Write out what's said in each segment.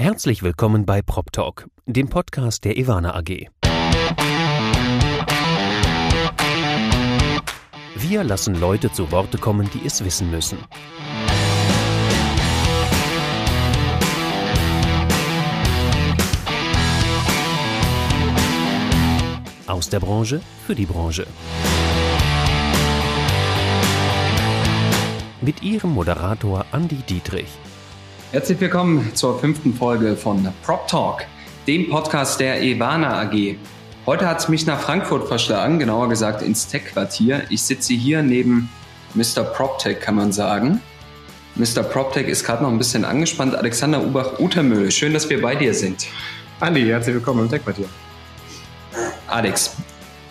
Herzlich willkommen bei Prop Talk, dem Podcast der Ivana AG. Wir lassen Leute zu Worte kommen, die es wissen müssen. Aus der Branche für die Branche. Mit Ihrem Moderator Andy Dietrich. Herzlich willkommen zur fünften Folge von Prop Talk, dem Podcast der Evana AG. Heute hat es mich nach Frankfurt verschlagen, genauer gesagt ins Tech-Quartier. Ich sitze hier neben Mr. PropTech, kann man sagen. Mr. PropTech ist gerade noch ein bisschen angespannt. Alexander Ubach-Utermüll, schön, dass wir bei dir sind. Andi, herzlich willkommen im Tech-Quartier. Alex,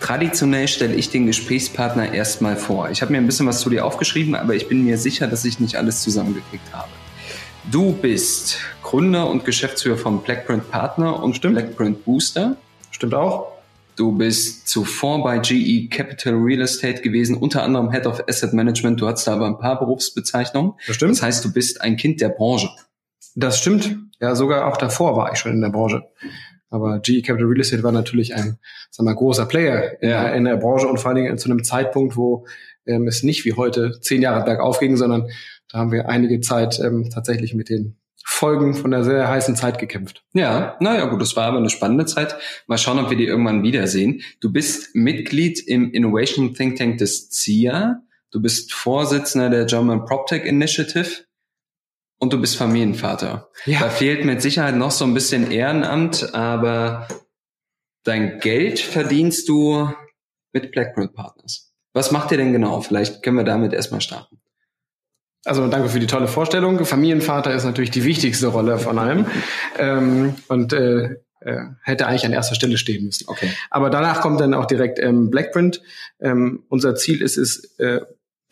traditionell stelle ich den Gesprächspartner erstmal vor. Ich habe mir ein bisschen was zu dir aufgeschrieben, aber ich bin mir sicher, dass ich nicht alles zusammengekriegt habe. Du bist Gründer und Geschäftsführer von Blackprint Partner und Stimmt. Blackprint Booster. Stimmt auch? Du bist zuvor bei GE Capital Real Estate gewesen, unter anderem Head of Asset Management. Du hattest da aber ein paar Berufsbezeichnungen. Das stimmt. Das heißt, du bist ein Kind der Branche. Das stimmt. Ja, sogar auch davor war ich schon in der Branche. Aber GE Capital Real Estate war natürlich ein sagen wir, mal, großer Player in, Ja. der, in der Branche und vor allen Dingen zu einem Zeitpunkt, wo ähm, es nicht wie heute zehn Jahre bergauf ging, sondern da haben wir einige Zeit ähm, tatsächlich mit den Folgen von der sehr heißen Zeit gekämpft. Ja, naja gut, das war aber eine spannende Zeit. Mal schauen, ob wir die irgendwann wiedersehen. Du bist Mitglied im Innovation Think Tank des CIA. Du bist Vorsitzender der German PropTech Initiative. Und du bist Familienvater. Ja. Da fehlt mit Sicherheit noch so ein bisschen Ehrenamt, aber dein Geld verdienst du mit Blackprint Partners. Was macht ihr denn genau? Vielleicht können wir damit erstmal starten. Also danke für die tolle Vorstellung. Familienvater ist natürlich die wichtigste Rolle von allem ähm, und äh, äh, hätte eigentlich an erster Stelle stehen müssen. Okay. Aber danach kommt dann auch direkt ähm, Blackprint. Ähm, unser Ziel ist es, äh,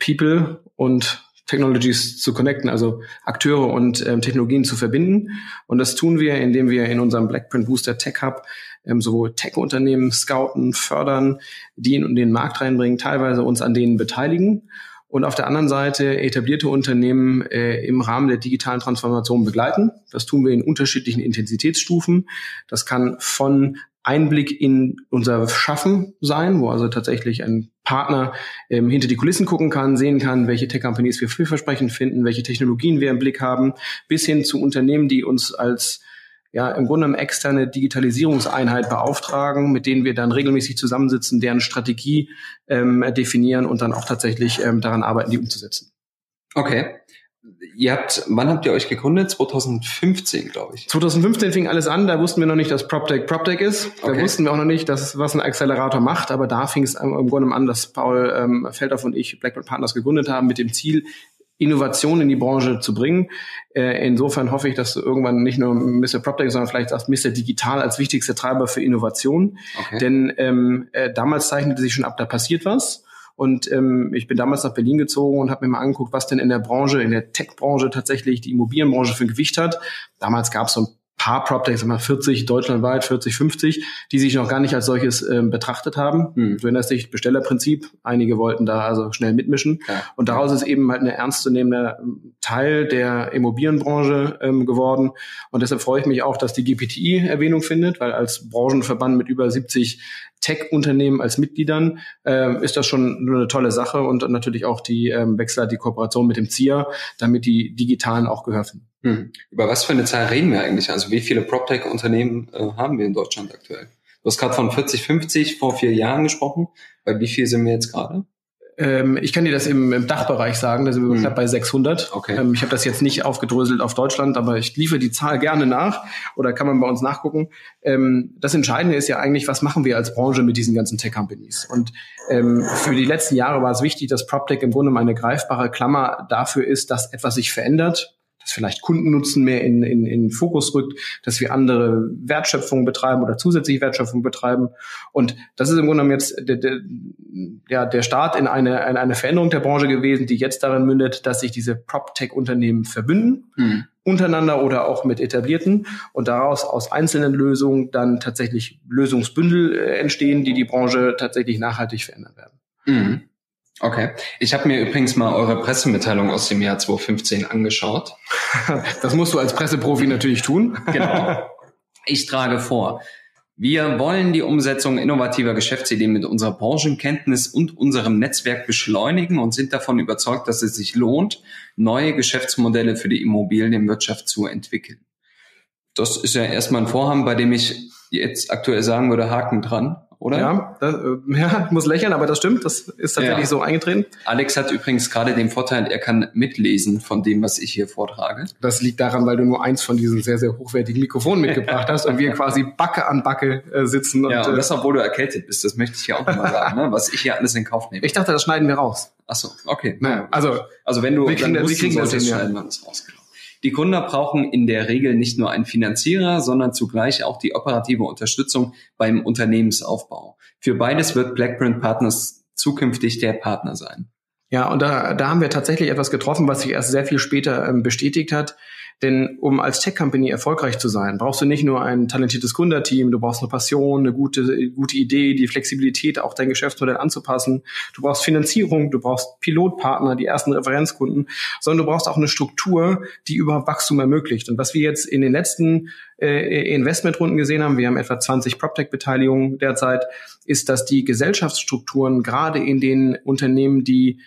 People und Technologies zu connecten, also Akteure und ähm, Technologien zu verbinden. Und das tun wir, indem wir in unserem Blackprint Booster Tech Hub ähm, sowohl Tech-Unternehmen scouten, fördern, die in den Markt reinbringen, teilweise uns an denen beteiligen und auf der anderen Seite etablierte Unternehmen äh, im Rahmen der digitalen Transformation begleiten. Das tun wir in unterschiedlichen Intensitätsstufen. Das kann von Einblick in unser Schaffen sein, wo also tatsächlich ein Partner ähm, hinter die Kulissen gucken kann, sehen kann, welche Tech-Companies wir vielversprechend finden, welche Technologien wir im Blick haben, bis hin zu Unternehmen, die uns als ja, im Grunde eine externe Digitalisierungseinheit beauftragen, mit denen wir dann regelmäßig zusammensitzen, deren Strategie ähm, definieren und dann auch tatsächlich ähm, daran arbeiten, die umzusetzen. Okay. Ihr habt, wann habt ihr euch gegründet? 2015, glaube ich. 2015 fing alles an, da wussten wir noch nicht, dass PropTech PropTech ist. Da Okay. wussten wir auch noch nicht, dass, was ein Accelerator macht, aber da fing es im Grunde an, dass Paul ähm, Feldhoff und ich Blackbird Partners gegründet haben mit dem Ziel, Innovation in die Branche zu bringen. Äh, insofern hoffe ich, dass du irgendwann nicht nur Mr. PropTech, sondern vielleicht auch Mr. Digital als wichtigster Treiber für Innovation. Okay. Denn ähm, äh, damals zeichnete sich schon ab, da passiert was. Und ähm, ich bin damals nach Berlin gezogen und habe mir mal angeguckt, was denn in der Branche, in der Tech-Branche tatsächlich die Immobilienbranche für ein Gewicht hat. Damals gab es so ein paar PropTechs, sag mal 40 deutschlandweit, 40, 50, die sich noch gar nicht als solches ähm, betrachtet haben. Hm. Du erinnerst dich, Bestellerprinzip. Einige wollten da also schnell mitmischen. Ja. Und daraus ist eben halt ein ernstzunehmender ähm, Teil der Immobilienbranche ähm, geworden. Und deshalb freue ich mich auch, dass die GPTI Erwähnung findet, weil als Branchenverband mit über 70 Tech-Unternehmen als Mitgliedern äh, ist das schon eine tolle Sache und natürlich auch die ähm, Wechsler, die Kooperation mit dem ZIA, damit die Digitalen auch Gehör finden. Hm. Über was für eine Zahl reden wir eigentlich? Also wie viele PropTech-Unternehmen äh, haben wir in Deutschland aktuell? Du hast gerade von 40, 50 vor vier Jahren gesprochen. Bei wie viel sind wir jetzt gerade? Ähm, ich kann dir das im, im Dachbereich sagen, da sind wir Hm. knapp bei 600. Okay. Ähm, ich habe das jetzt nicht aufgedröselt auf Deutschland, aber ich liefere die Zahl gerne nach oder kann man bei uns nachgucken. Ähm, das Entscheidende ist ja eigentlich, was machen wir als Branche mit diesen ganzen Tech-Companies? Und für die letzten Jahre war es wichtig, dass PropTech im Grunde mal eine greifbare Klammer dafür ist, dass etwas sich verändert, dass vielleicht Kundennutzen mehr in, in, in den Fokus rückt, dass wir andere Wertschöpfung betreiben oder zusätzliche Wertschöpfung betreiben. Und das ist im Grunde genommen jetzt der, der, ja, der Start in eine, in eine Veränderung der Branche gewesen, die jetzt darin mündet, dass sich diese PropTech-Unternehmen verbünden Hm. untereinander oder auch mit etablierten und daraus aus einzelnen Lösungen dann tatsächlich Lösungsbündel äh, entstehen, die die Branche tatsächlich nachhaltig verändern werden. Mhm. Okay. Ich habe mir übrigens mal eure Pressemitteilung aus dem Jahr 2015 angeschaut. Das musst du als Presseprofi natürlich tun. Genau. Ich trage vor, wir wollen die Umsetzung innovativer Geschäftsideen mit unserer Branchenkenntnis und unserem Netzwerk beschleunigen und sind davon überzeugt, dass es sich lohnt, neue Geschäftsmodelle für die Immobilienwirtschaft zu entwickeln. Das ist ja erstmal ein Vorhaben, bei dem ich jetzt aktuell sagen würde, Haken dran oder? Ja, das, äh, ja, muss lächeln, aber das stimmt, das ist tatsächlich ja. so eingetreten. Alex hat übrigens gerade den Vorteil, er kann mitlesen von dem, was ich hier vortrage. Das liegt daran, weil du nur eins von diesen sehr, sehr hochwertigen Mikrofonen mitgebracht hast und wir quasi Backe an Backe äh, sitzen. Und, ja, und das, obwohl du erkältet bist, das möchte ich hier auch nochmal sagen, ne? was ich hier alles in Kauf nehme. Ich dachte, das schneiden wir raus. Ach so, okay. Naja, also, also wenn du, wir kriegen, dann wir kriegen das hin, schneiden wir das raus. Die Gründer brauchen in der Regel nicht nur einen Finanzierer, sondern zugleich auch die operative Unterstützung beim Unternehmensaufbau. Für beides wird Blackburn Partners zukünftig der Partner sein. Ja, und da, da haben wir tatsächlich etwas getroffen, was sich erst sehr viel später ähm, bestätigt hat. Denn um als Tech-Company erfolgreich zu sein, brauchst du nicht nur ein talentiertes Gründerteam, du brauchst eine Passion, eine gute, gute Idee, die Flexibilität, auch dein Geschäftsmodell anzupassen. Du brauchst Finanzierung, du brauchst Pilotpartner, die ersten Referenzkunden, sondern du brauchst auch eine Struktur, die über Wachstum ermöglicht. Und was wir jetzt in den letzten äh, Investmentrunden gesehen haben, wir haben etwa 20 PropTech-Beteiligungen derzeit, ist, dass die Gesellschaftsstrukturen gerade in den Unternehmen, die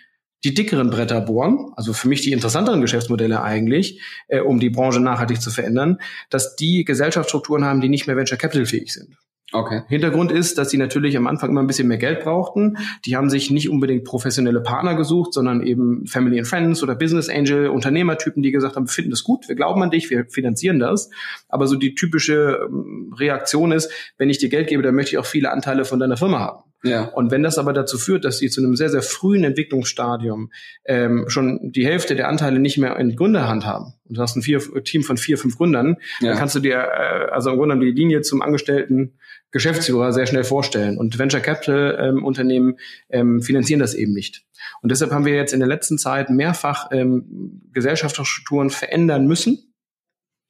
die dickeren Bretter bohren, also für mich die interessanteren Geschäftsmodelle eigentlich, äh, um die Branche nachhaltig zu verändern, dass die Gesellschaftsstrukturen haben, die nicht mehr Venture Capital fähig sind. Okay. Hintergrund ist, dass sie natürlich am Anfang immer ein bisschen mehr Geld brauchten. Die haben sich nicht unbedingt professionelle Partner gesucht, sondern eben Family and Friends oder Business Angel, Unternehmertypen, die gesagt haben, wir finden das gut, wir glauben an dich, wir finanzieren das. Aber so die typische ähm, Reaktion ist, wenn ich dir Geld gebe, dann möchte ich auch viele Anteile von deiner Firma haben. Ja. Und wenn das aber dazu führt, dass sie zu einem sehr, sehr frühen Entwicklungsstadium ähm, schon die Hälfte der Anteile nicht mehr in Gründerhand haben, und du hast ein vier, Team von vier, fünf Gründern, ja. dann kannst du dir äh, also im Grunde die Linie zum Angestellten Geschäftsführer sehr schnell vorstellen. Und Venture Capital ähm, Unternehmen ähm, finanzieren das eben nicht. Und deshalb haben wir jetzt in der letzten Zeit mehrfach ähm, Gesellschaftsstrukturen verändern müssen,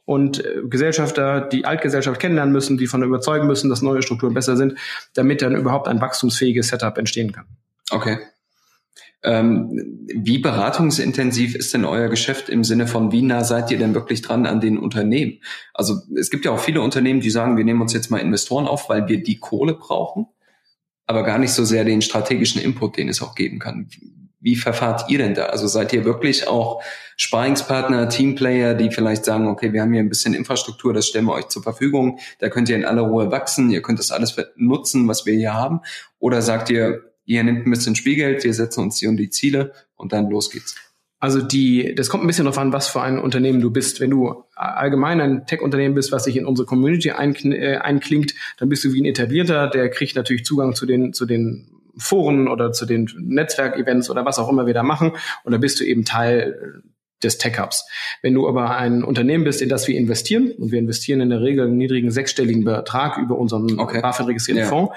und äh, Gesellschafter, die Altgesellschaft kennenlernen müssen, die von überzeugen müssen, dass neue Strukturen besser sind, damit dann überhaupt ein wachstumsfähiges Setup entstehen kann. Okay. Ähm, wie beratungsintensiv ist denn euer Geschäft im Sinne von, wie nah seid ihr denn wirklich dran an den Unternehmen? Also es gibt ja auch viele Unternehmen, die sagen, wir nehmen uns jetzt mal Investoren auf, weil wir die Kohle brauchen, aber gar nicht so sehr den strategischen Input, den es auch geben kann. Wie verfahrt ihr denn da? Also seid ihr wirklich auch Sparingspartner, Teamplayer, die vielleicht sagen, okay, wir haben hier ein bisschen Infrastruktur, das stellen wir euch zur Verfügung, da könnt ihr in aller Ruhe wachsen, ihr könnt das alles nutzen, was wir hier haben? Oder sagt ihr, ihr nehmt ein bisschen Spielgeld, wir setzen uns hier um die Ziele und dann los geht's? Also die, das kommt ein bisschen darauf an, was für ein Unternehmen du bist. Wenn du allgemein ein Tech-Unternehmen bist, was sich in unsere Community äh, einklingt, dann bist du wie ein etablierter, der kriegt natürlich Zugang zu den, zu den Foren oder zu den Netzwerkevents oder was auch immer wir da machen. Und da bist du eben Teil des Tech-Hubs. Wenn du aber ein Unternehmen bist, in das wir investieren, und wir investieren in der Regel einen niedrigen sechsstelligen Betrag über unseren okay. BaFin-registrierten ja. Fonds,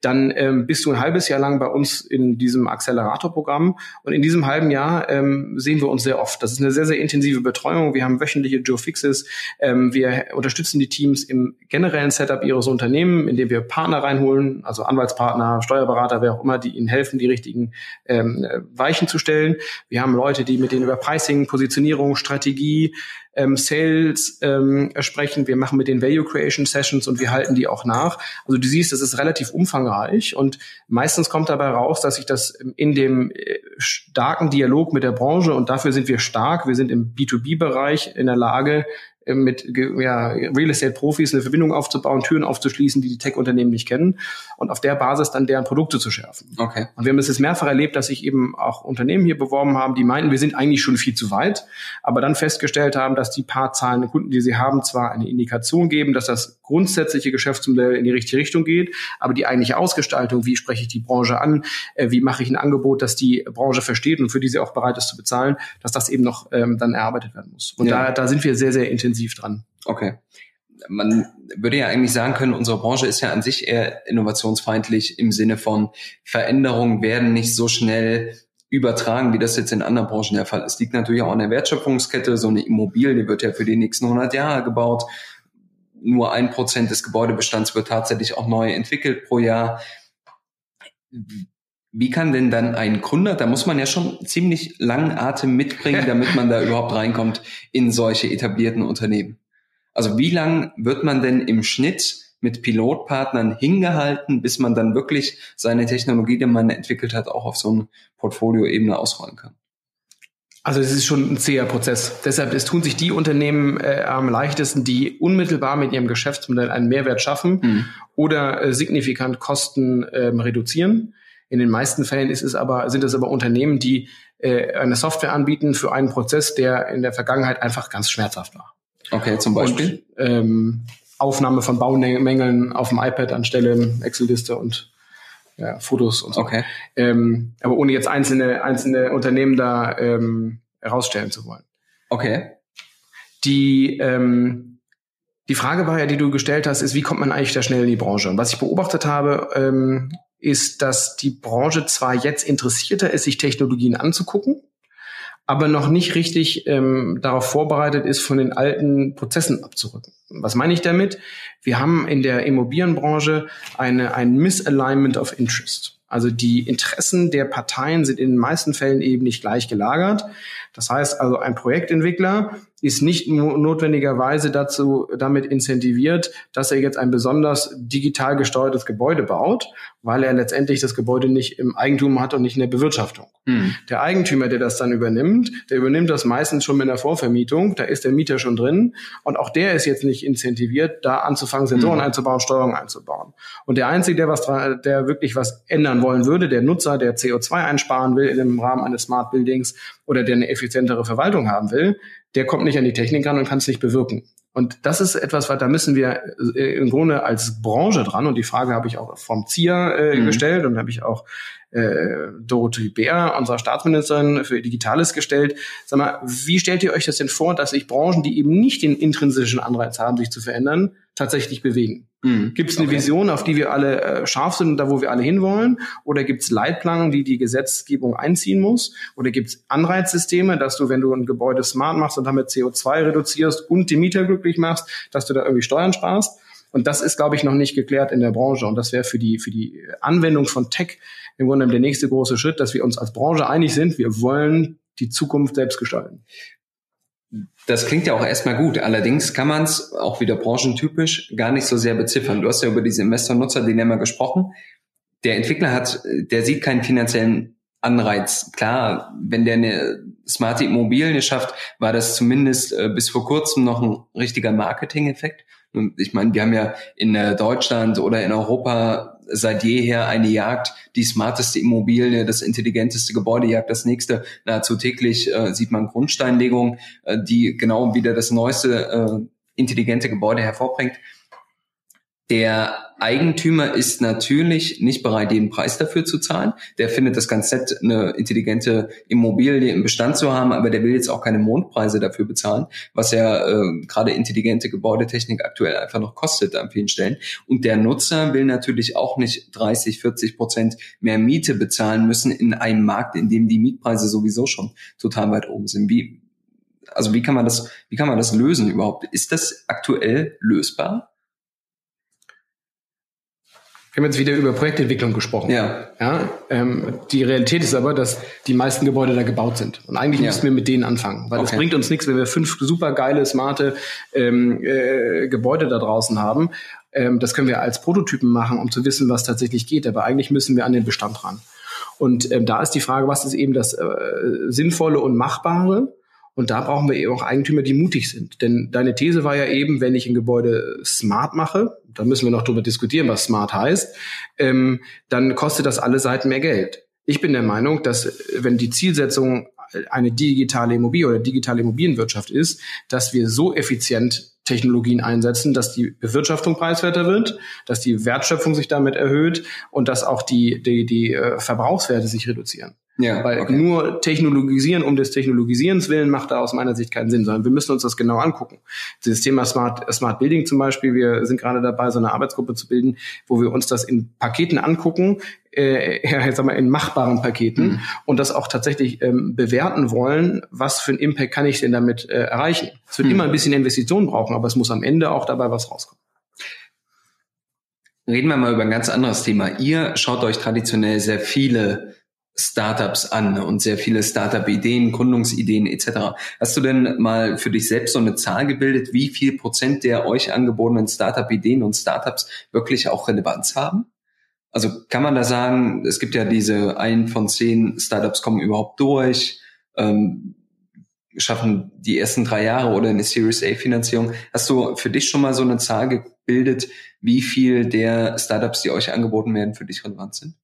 dann ähm, bist du ein halbes Jahr lang bei uns in diesem Accelerator-Programm. Und in diesem halben Jahr ähm, sehen wir uns sehr oft. Das ist eine sehr, sehr intensive Betreuung. Wir haben wöchentliche Joe Fixes. Ähm, wir unterstützen die Teams im generellen Setup ihres Unternehmen, indem wir Partner reinholen, also Anwaltspartner, Steuerberater, wer auch immer, die ihnen helfen, die richtigen ähm, Weichen zu stellen. Wir haben Leute, die mit denen über Pricing, Positionierung, Strategie, ähm, Sales ähm, sprechen. Wir machen mit den Value Creation Sessions und wir halten die auch nach. Also du siehst, das ist relativ umfangreich und meistens kommt dabei raus, dass sich das in dem äh, starken Dialog mit der Branche und dafür sind wir stark. Wir sind im B2B-Bereich in der Lage, äh, mit ja, Real Estate Profis eine Verbindung aufzubauen, Türen aufzuschließen, die die Tech-Unternehmen nicht kennen und auf der Basis dann deren Produkte zu schärfen. Okay. Und wir haben es jetzt mehrfach erlebt, dass sich eben auch Unternehmen hier beworben haben, die meinten, wir sind eigentlich schon viel zu weit, aber dann festgestellt haben, dass die paar zahlenden Kunden, die sie haben, zwar eine Indikation geben, dass das grundsätzliche Geschäftsmodell in die richtige Richtung geht, aber die eigentliche Ausgestaltung, wie spreche ich die Branche an, äh, wie mache ich ein Angebot, das die Branche versteht und für die sie auch bereit ist zu bezahlen, dass das eben noch ähm, dann erarbeitet werden muss. Und ja. da, da sind wir sehr, sehr intensiv intensiv dran. Okay. Man würde ja eigentlich sagen können, unsere Branche ist ja an sich eher innovationsfeindlich im Sinne von Veränderungen werden nicht so schnell übertragen, wie das jetzt in anderen Branchen der Fall ist. Liegt natürlich auch an der Wertschöpfungskette. So eine Immobilie wird ja für die nächsten 100 Jahre gebaut. Nur ein Prozent des Gebäudebestands wird tatsächlich auch neu entwickelt pro Jahr Wie kann denn dann ein Gründer, da muss man ja schon ziemlich langen Atem mitbringen, damit man da überhaupt reinkommt in solche etablierten Unternehmen? Also wie lang wird man denn im Schnitt mit Pilotpartnern hingehalten, bis man dann wirklich seine Technologie, die man entwickelt hat, auch auf so eine Portfolioebene ausrollen kann? Also es ist schon ein zäher Prozess. Deshalb es tun sich die Unternehmen äh, am leichtesten, die unmittelbar mit ihrem Geschäftsmodell einen Mehrwert schaffen mhm. oder äh, signifikant Kosten ähm, reduzieren. In den meisten Fällen ist es aber, sind es aber Unternehmen, die äh, eine Software anbieten für einen Prozess, der in der Vergangenheit einfach ganz schmerzhaft war. Okay, zum Beispiel? Und, ähm, Aufnahme von Baumängeln auf dem iPad anstelle Excel-Liste und ja, Fotos und so. Okay. Ähm, aber ohne jetzt einzelne, einzelne Unternehmen da ähm, herausstellen zu wollen. Okay. Die, ähm, die Frage war ja, die du gestellt hast, ist, wie kommt man eigentlich da schnell in die Branche? Und was ich beobachtet habe, ähm, ist, dass die Branche zwar jetzt interessierter ist, sich Technologien anzugucken, aber noch nicht richtig ähm, darauf vorbereitet ist, von den alten Prozessen abzurücken. Was meine ich damit? Wir haben in der Immobilienbranche eine, ein Misalignment of Interest. Also die Interessen der Parteien sind in den meisten Fällen eben nicht gleich gelagert. Das heißt also, ein Projektentwickler ist nicht notwendigerweise dazu damit incentiviert, dass er jetzt ein besonders digital gesteuertes Gebäude baut, weil er letztendlich das Gebäude nicht im Eigentum hat und nicht in der Bewirtschaftung. Mhm. Der Eigentümer, der das dann übernimmt, der übernimmt das meistens schon mit einer Vorvermietung, da ist der Mieter schon drin und auch der ist jetzt nicht incentiviert, da anzufangen, Sensoren mhm. einzubauen, Steuerung einzubauen. Und der Einzige, der was der wirklich was ändern wollen würde, der Nutzer, der CO2 einsparen will im Rahmen eines Smart Buildings oder der eine effizientere Verwaltung haben will, der kommt nicht an die Technik ran und kann es nicht bewirken. Und das ist etwas, was da müssen wir äh, im Grunde als Branche dran. Und die Frage habe ich auch vom ZIA äh, mhm. gestellt und habe ich auch äh, Dorothee Bär, unserer Staatsministerin für Digitales, gestellt. Sag mal, wie stellt ihr euch das denn vor, dass sich Branchen, die eben nicht den intrinsischen Anreiz haben, sich zu verändern, tatsächlich bewegen? Mhm. Gibt es eine okay. Vision, auf die wir alle äh, scharf sind und da, wo wir alle hinwollen? Oder gibt es Leitplanken, die die Gesetzgebung einziehen muss? Oder gibt es Anreizsysteme, dass du, wenn du ein Gebäude smart machst und damit CO2 reduzierst und die Mieter glücklich machst, dass du da irgendwie Steuern sparst? Und das ist, glaube ich, noch nicht geklärt in der Branche. Und das wäre für die, für die Anwendung von Tech im Grunde der nächste große Schritt, dass wir uns als Branche einig sind, wir wollen die Zukunft selbst gestalten. Das klingt ja auch erstmal gut. Allerdings kann man es auch wieder branchentypisch gar nicht so sehr beziffern. Du hast ja über diese Investor-Nutzer-Dilemma gesprochen. Der Entwickler hat, der sieht keinen finanziellen Anreiz. Klar, wenn der eine smarte Immobilie schafft, war das zumindest äh, bis vor kurzem noch ein richtiger Marketing-Effekt. Ich meine, wir haben ja in äh, Deutschland oder in Europa seit jeher eine Jagd, die smarteste Immobilie, das intelligenteste Gebäude jagt das nächste. Nahezu täglich äh, sieht man Grundsteinlegungen, äh, die genau wieder das neueste äh, intelligente Gebäude hervorbringt. Der Eigentümer ist natürlich nicht bereit, den Preis dafür zu zahlen. Der findet das ganz nett, eine intelligente Immobilie im Bestand zu haben, aber der will jetzt auch keine Mondpreise dafür bezahlen, was ja äh, gerade intelligente Gebäudetechnik aktuell einfach noch kostet an vielen Stellen. Und der Nutzer will natürlich auch nicht 30, 40 Prozent mehr Miete bezahlen müssen in einem Markt, in dem die Mietpreise sowieso schon total weit oben sind. Wie, also wie kann man das, wie kann man das lösen überhaupt? Ist das aktuell lösbar? Wir haben jetzt wieder über Projektentwicklung gesprochen. Ja. ja ähm, die Realität ist aber, dass die meisten Gebäude da gebaut sind. Und eigentlich ja. müssen wir mit denen anfangen. Weil es bringt uns nichts, wenn wir fünf super geile, smarte ähm, äh, Gebäude da draußen haben. Ähm, das können wir als Prototypen machen, um zu wissen, was tatsächlich geht. Aber eigentlich müssen wir an den Bestand ran. Und ähm, da ist die Frage, was ist eben das äh, Sinnvolle und Machbare? Und da brauchen wir eben auch Eigentümer, die mutig sind. Denn deine These war ja eben, wenn ich ein Gebäude smart mache, da müssen wir noch drüber diskutieren, was smart heißt, ähm, dann kostet das alle Seiten mehr Geld. Ich bin der Meinung, dass wenn die Zielsetzung eine digitale Immobilie oder digitale Immobilienwirtschaft ist, dass wir so effizient Technologien einsetzen, dass die Bewirtschaftung preiswerter wird, dass die Wertschöpfung sich damit erhöht und dass auch die, die, die äh, Verbrauchswerte sich reduzieren. Ja, Weil okay. nur Technologisieren um des Technologisierens willen macht da aus meiner Sicht keinen Sinn, sondern wir müssen uns das genau angucken. Dieses Thema Smart, Smart Building zum Beispiel, wir sind gerade dabei, so eine Arbeitsgruppe zu bilden, wo wir uns das in Paketen angucken, äh, ja, jetzt sagen wir in machbaren Paketen mhm. und das auch tatsächlich ähm, bewerten wollen, was für einen Impact kann ich denn damit äh, erreichen. Es wird mhm. immer ein bisschen Investitionen brauchen, aber es muss am Ende auch dabei was rauskommen. Reden wir mal über ein ganz anderes Thema. Ihr schaut euch traditionell sehr viele Startups an und sehr viele Startup-Ideen, Gründungsideen etc. Hast du denn mal für dich selbst so eine Zahl gebildet, wie viel Prozent der euch angebotenen Startup-Ideen und Startups wirklich auch Relevanz haben? Also kann man da sagen, es gibt ja diese ein von zehn Startups kommen überhaupt durch, ähm, schaffen die ersten drei Jahre oder eine Series A Finanzierung. Hast du für dich schon mal so eine Zahl gebildet, wie viel der Startups, die euch angeboten werden, für dich relevant sind?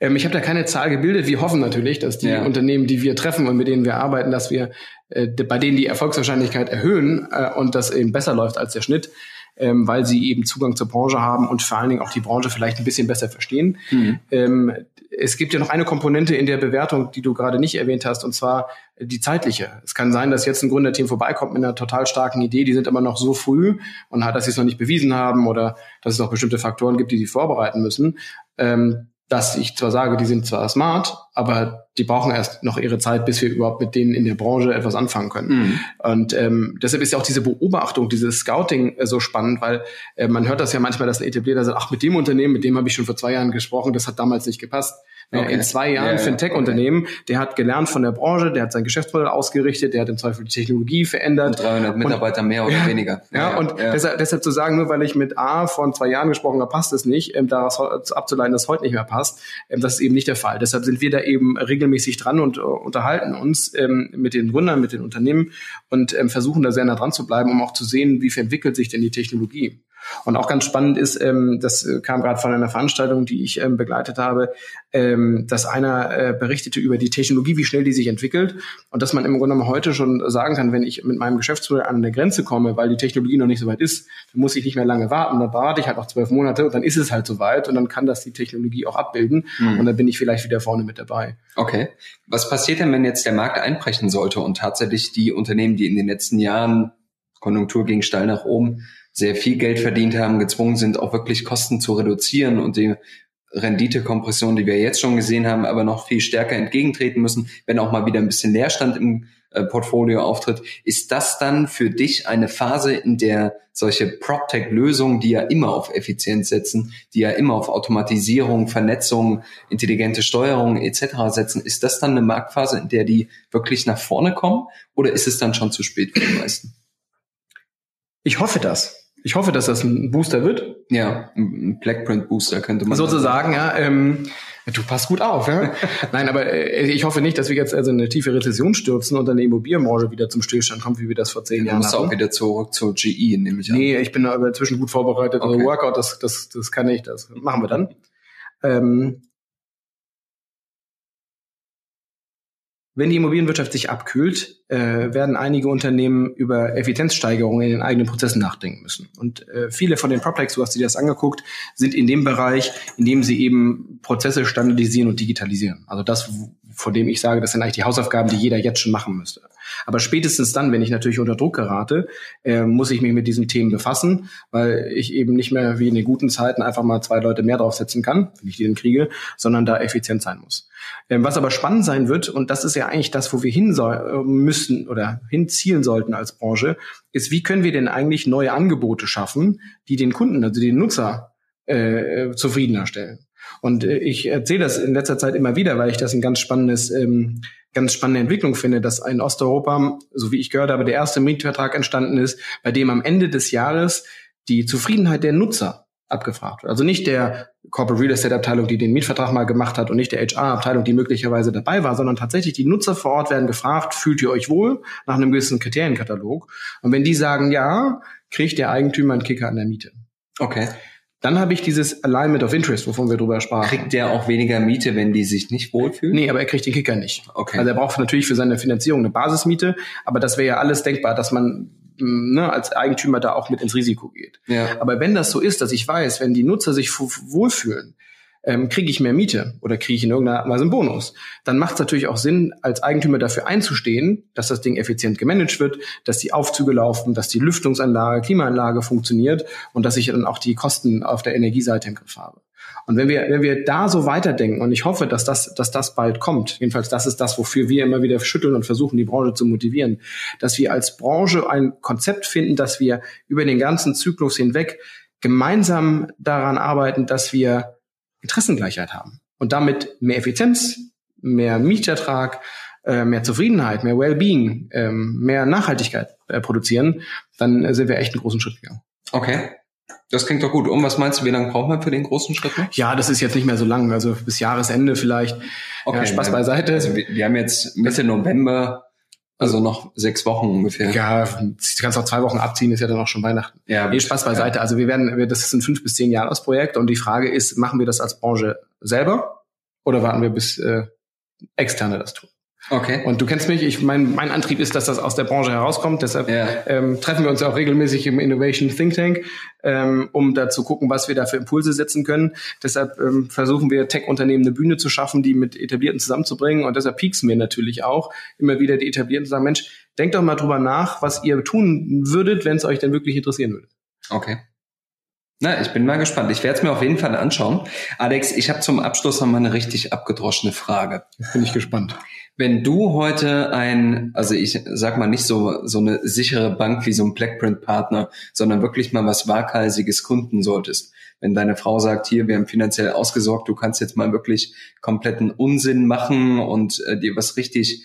Ähm, ich habe da keine Zahl gebildet. Wir hoffen natürlich, dass die ja. Unternehmen, die wir treffen und mit denen wir arbeiten, dass wir äh, bei denen die Erfolgswahrscheinlichkeit erhöhen äh, und das eben besser läuft als der Schnitt, ähm, weil sie eben Zugang zur Branche haben und vor allen Dingen auch die Branche vielleicht ein bisschen besser verstehen. Mhm. Ähm, es gibt ja noch eine Komponente in der Bewertung, die du gerade nicht erwähnt hast, und zwar die zeitliche. Es kann sein, dass jetzt ein Gründerteam vorbeikommt mit einer total starken Idee, die sind aber noch so früh und hat, dass sie es noch nicht bewiesen haben oder dass es noch bestimmte Faktoren gibt, die sie vorbereiten müssen. Ähm, dass ich zwar sage, die sind zwar smart, aber die brauchen erst noch ihre Zeit, bis wir überhaupt mit denen in der Branche etwas anfangen können. Mhm. Und ähm, deshalb ist ja auch diese Beobachtung, dieses Scouting äh, so spannend, weil äh, man hört das ja manchmal, dass ein etablierter sagt, ach, mit dem Unternehmen, mit dem habe ich schon vor zwei Jahren gesprochen, das hat damals nicht gepasst. Okay. In zwei Jahren ja, Fintech-Unternehmen, okay. der hat gelernt von der Branche, der hat sein Geschäftsmodell ausgerichtet, der hat im Zweifel die Technologie verändert. Und 300 Mitarbeiter und, mehr oder ja, weniger. Ja, ja und Deshalb, deshalb zu sagen, nur weil ich mit A von zwei Jahren gesprochen habe, passt es nicht, ähm, daraus abzuleiten, dass es heute nicht mehr passt, ähm, das ist eben nicht der Fall. Deshalb sind wir da eben regelmäßig dran und uh, unterhalten uns ähm, mit den Gründern, mit den Unternehmen und ähm, versuchen da sehr nah dran zu bleiben, um auch zu sehen, wie entwickelt sich denn die Technologie. Und auch ganz spannend ist, ähm, das äh, kam gerade von einer Veranstaltung, die ich ähm, begleitet habe, ähm, dass einer äh, berichtete über die Technologie, wie schnell die sich entwickelt und dass man im Grunde genommen heute schon sagen kann, wenn ich mit meinem Geschäftsmodell an eine Grenze komme, weil die Technologie noch nicht so weit ist, dann muss ich nicht mehr lange warten. Dann warte ich halt noch zwölf Monate und dann ist es halt so weit und dann kann das die Technologie auch abbilden mhm. und dann bin ich vielleicht wieder vorne mit dabei. Okay. Was passiert denn, wenn jetzt der Markt einbrechen sollte und tatsächlich die Unternehmen, die in den letzten Jahren Konjunktur ging steil nach oben, sehr viel Geld verdient haben, gezwungen sind, auch wirklich Kosten zu reduzieren und die Renditekompression, die wir jetzt schon gesehen haben, aber noch viel stärker entgegentreten müssen, wenn auch mal wieder ein bisschen Leerstand im äh, Portfolio auftritt. Ist das dann für dich eine Phase, in der solche PropTech-Lösungen, die ja immer auf Effizienz setzen, die ja immer auf Automatisierung, Vernetzung, intelligente Steuerung etc. setzen, ist das dann eine Marktphase, in der die wirklich nach vorne kommen oder ist es dann schon zu spät für die meisten? Ich hoffe das. Ich hoffe, dass das ein Booster wird. Ja, ein Blackprint Booster könnte man sozusagen. Ja, ähm, du passt gut auf. Ja? Nein, aber äh, ich hoffe nicht, dass wir jetzt also in eine tiefe Rezession stürzen und dann die Immobilienbranche wieder zum Stillstand kommt, wie wir das vor zehn ja, Jahren hatten. Du musst auch wieder zurück zur GE, nehme ich an. Nee, ich bin da aber inzwischen gut vorbereitet. Okay. Also Workout, das, das, das kann ich, das machen wir dann. Ähm, Wenn die Immobilienwirtschaft sich abkühlt, äh, werden einige Unternehmen über Effizienzsteigerungen in den eigenen Prozessen nachdenken müssen. Und äh, viele von den PropTechs, du hast dir das angeguckt, sind in dem Bereich, in dem sie eben Prozesse standardisieren und digitalisieren. Also das, von dem ich sage, das sind eigentlich die Hausaufgaben, die jeder jetzt schon machen müsste. Aber spätestens dann, wenn ich natürlich unter Druck gerate, äh, muss ich mich mit diesen Themen befassen, weil ich eben nicht mehr wie in den guten Zeiten einfach mal zwei Leute mehr draufsetzen kann, wenn ich die dann kriege, sondern da effizient sein muss. Ähm, was aber spannend sein wird, und das ist ja eigentlich das, wo wir hin soll, müssen oder hinzielen sollten als Branche, ist, wie können wir denn eigentlich neue Angebote schaffen, die den Kunden, also den Nutzer, äh, zufriedener stellen. Und äh, ich erzähle das in letzter Zeit immer wieder, weil ich das ein ganz spannendes, ähm, ganz spannende Entwicklung finde, dass in Osteuropa, so wie ich gehört habe, der erste Mietvertrag entstanden ist, bei dem am Ende des Jahres die Zufriedenheit der Nutzer abgefragt wird. Also nicht der Corporate Real Estate Abteilung, die den Mietvertrag mal gemacht hat und nicht der HR Abteilung, die möglicherweise dabei war, sondern tatsächlich die Nutzer vor Ort werden gefragt, fühlt ihr euch wohl nach einem gewissen Kriterienkatalog? Und wenn die sagen ja, kriegt der Eigentümer einen Kicker an der Miete. Okay. Dann habe ich dieses Alignment of Interest, wovon wir drüber sprachen. Kriegt der auch weniger Miete, wenn die sich nicht wohlfühlen? Nee, aber er kriegt den Kicker nicht. Okay. Also er braucht natürlich für seine Finanzierung eine Basismiete, aber das wäre ja alles denkbar, dass man ne, als Eigentümer da auch mit ins Risiko geht. Ja. Aber wenn das so ist, dass ich weiß, wenn die Nutzer sich wohlfühlen, ähm, kriege ich mehr Miete oder kriege ich in irgendeiner Weise einen Bonus, dann macht es natürlich auch Sinn, als Eigentümer dafür einzustehen, dass das Ding effizient gemanagt wird, dass die Aufzüge laufen, dass die Lüftungsanlage, Klimaanlage funktioniert und dass ich dann auch die Kosten auf der Energieseite im Griff habe. Und wenn wir, wenn wir da so weiterdenken, und ich hoffe, dass das, dass das bald kommt, jedenfalls das ist das, wofür wir immer wieder schütteln und versuchen, die Branche zu motivieren, dass wir als Branche ein Konzept finden, dass wir über den ganzen Zyklus hinweg gemeinsam daran arbeiten, dass wir Interessengleichheit haben und damit mehr Effizienz, mehr Mietertrag, äh, mehr Zufriedenheit, mehr Wellbeing, ähm, mehr Nachhaltigkeit äh, produzieren, dann äh, sind wir echt einen großen Schritt gegangen. Okay. Das klingt doch gut. Und was meinst du, wie lange braucht man für den großen Schritt noch? Ja, das ist jetzt nicht mehr so lang, also bis Jahresende vielleicht. Okay, ja, Spaß beiseite. Also wir, wir haben jetzt Mitte November, also noch sechs Wochen ungefähr. Ja, du kannst auch zwei Wochen abziehen, ist ja dann auch schon Weihnachten. Ja, nee, Spaß beiseite. Ja. Also wir werden, das ist ein fünf bis zehn Jahresprojekt und die Frage ist, machen wir das als Branche selber oder warten wir bis äh, Externe das tun? Okay. Und du kennst mich, ich mein, mein Antrieb ist, dass das aus der Branche herauskommt. Deshalb ja. ähm, treffen wir uns auch regelmäßig im Innovation Think Tank, ähm, um da zu gucken, was wir da für Impulse setzen können. Deshalb ähm, versuchen wir Tech-Unternehmen eine Bühne zu schaffen, die mit Etablierten zusammenzubringen. Und deshalb pieksen wir natürlich auch immer wieder die Etablierten zu sagen, Mensch, denkt doch mal drüber nach, was ihr tun würdet, wenn es euch denn wirklich interessieren würde. Okay. Na, ich bin mal gespannt. Ich werde es mir auf jeden Fall anschauen. Alex, ich habe zum Abschluss noch mal eine richtig abgedroschene Frage. Bin ich gespannt. Wenn du heute ein, also ich sag mal nicht so, so eine sichere Bank wie so ein Blackprint-Partner, sondern wirklich mal was Waghalsiges Kunden solltest. Wenn deine Frau sagt, hier, wir haben finanziell ausgesorgt, du kannst jetzt mal wirklich kompletten Unsinn machen und äh, dir was richtig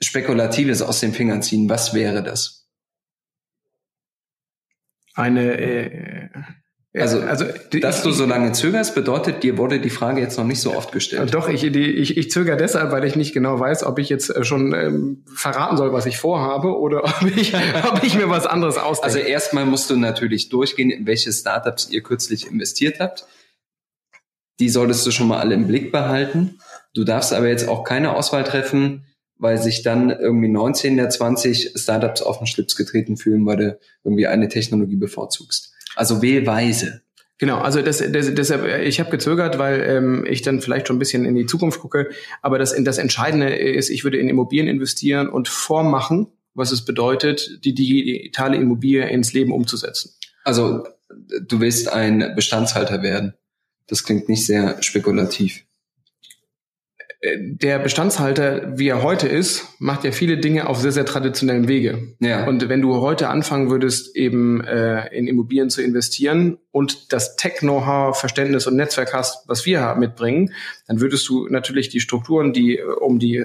Spekulatives aus den Fingern ziehen, was wäre das? Eine, äh, also, also dass du so lange zögerst, bedeutet, dir wurde die Frage jetzt noch nicht so oft gestellt. Doch, ich, die, ich, ich zögere deshalb, weil ich nicht genau weiß, ob ich jetzt äh, schon ähm, verraten soll, was ich vorhabe oder ob ich, ob ich mir was anderes ausdenke. Also erstmal musst du natürlich durchgehen, in welche Startups ihr kürzlich investiert habt. Die solltest du schon mal alle im Blick behalten. Du darfst aber jetzt auch keine Auswahl treffen, weil sich dann irgendwie 19 der 20 Startups auf den Schlips getreten fühlen, weil du irgendwie eine Technologie bevorzugst. Also weise. Genau, also das, das, deshalb, ich habe gezögert, weil ähm, ich dann vielleicht schon ein bisschen in die Zukunft gucke. Aber das, das Entscheidende ist, ich würde in Immobilien investieren und vormachen, was es bedeutet, die digitale Immobilie ins Leben umzusetzen. Also du willst ein Bestandshalter werden. Das klingt nicht sehr spekulativ der Bestandshalter, wie er heute ist, macht ja viele Dinge auf sehr, sehr traditionellem Wege. Ja. Und wenn du heute anfangen würdest, eben äh, in Immobilien zu investieren und das Tech-Know-how, Verständnis und Netzwerk hast, was wir mitbringen, dann würdest du natürlich die Strukturen, die äh, um die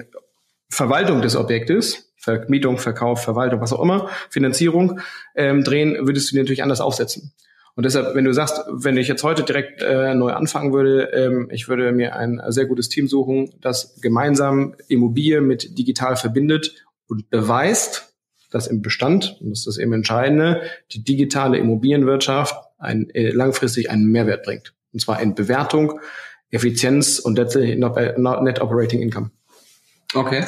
Verwaltung des Objektes, Vermietung, Verkauf, Verwaltung, was auch immer, Finanzierung ähm, drehen, würdest du die natürlich anders aufsetzen. Und deshalb, wenn du sagst, wenn ich jetzt heute direkt äh, neu anfangen würde, ähm, ich würde mir ein sehr gutes Team suchen, das gemeinsam Immobilie mit digital verbindet und beweist, dass im Bestand, und das ist das eben Entscheidende, die digitale Immobilienwirtschaft ein, äh, langfristig einen Mehrwert bringt. Und zwar in Bewertung, Effizienz und letztlich Net Operating Income. Okay.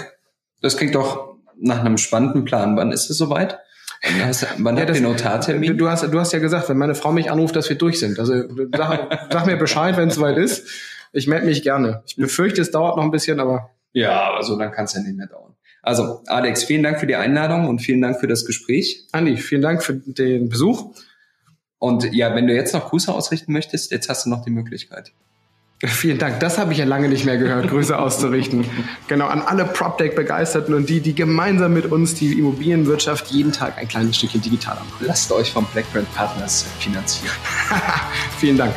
Das klingt doch nach einem spannenden Plan. Wann ist es soweit? Hast, wann ja, habt ihr Notartermin? Du hast, du hast ja gesagt, wenn meine Frau mich anruft, dass wir durch sind. Also sag, sag mir Bescheid, wenn es soweit ist. Ich melde mich gerne. Ich befürchte, es dauert noch ein bisschen, aber. Ja, aber so dann kann es ja nicht mehr dauern. Also, Alex, vielen Dank für die Einladung und vielen Dank für das Gespräch. Andi, vielen Dank für den Besuch. Und ja, wenn du jetzt noch Grüße ausrichten möchtest, jetzt hast du noch die Möglichkeit. Vielen Dank. Das habe ich ja lange nicht mehr gehört, Grüße auszurichten. Genau, an alle PropTech-Begeisterten und die, die gemeinsam mit uns die Immobilienwirtschaft jeden Tag ein kleines Stückchen digitaler machen. Lasst euch vom Blackbrand Partners finanzieren. Vielen Dank.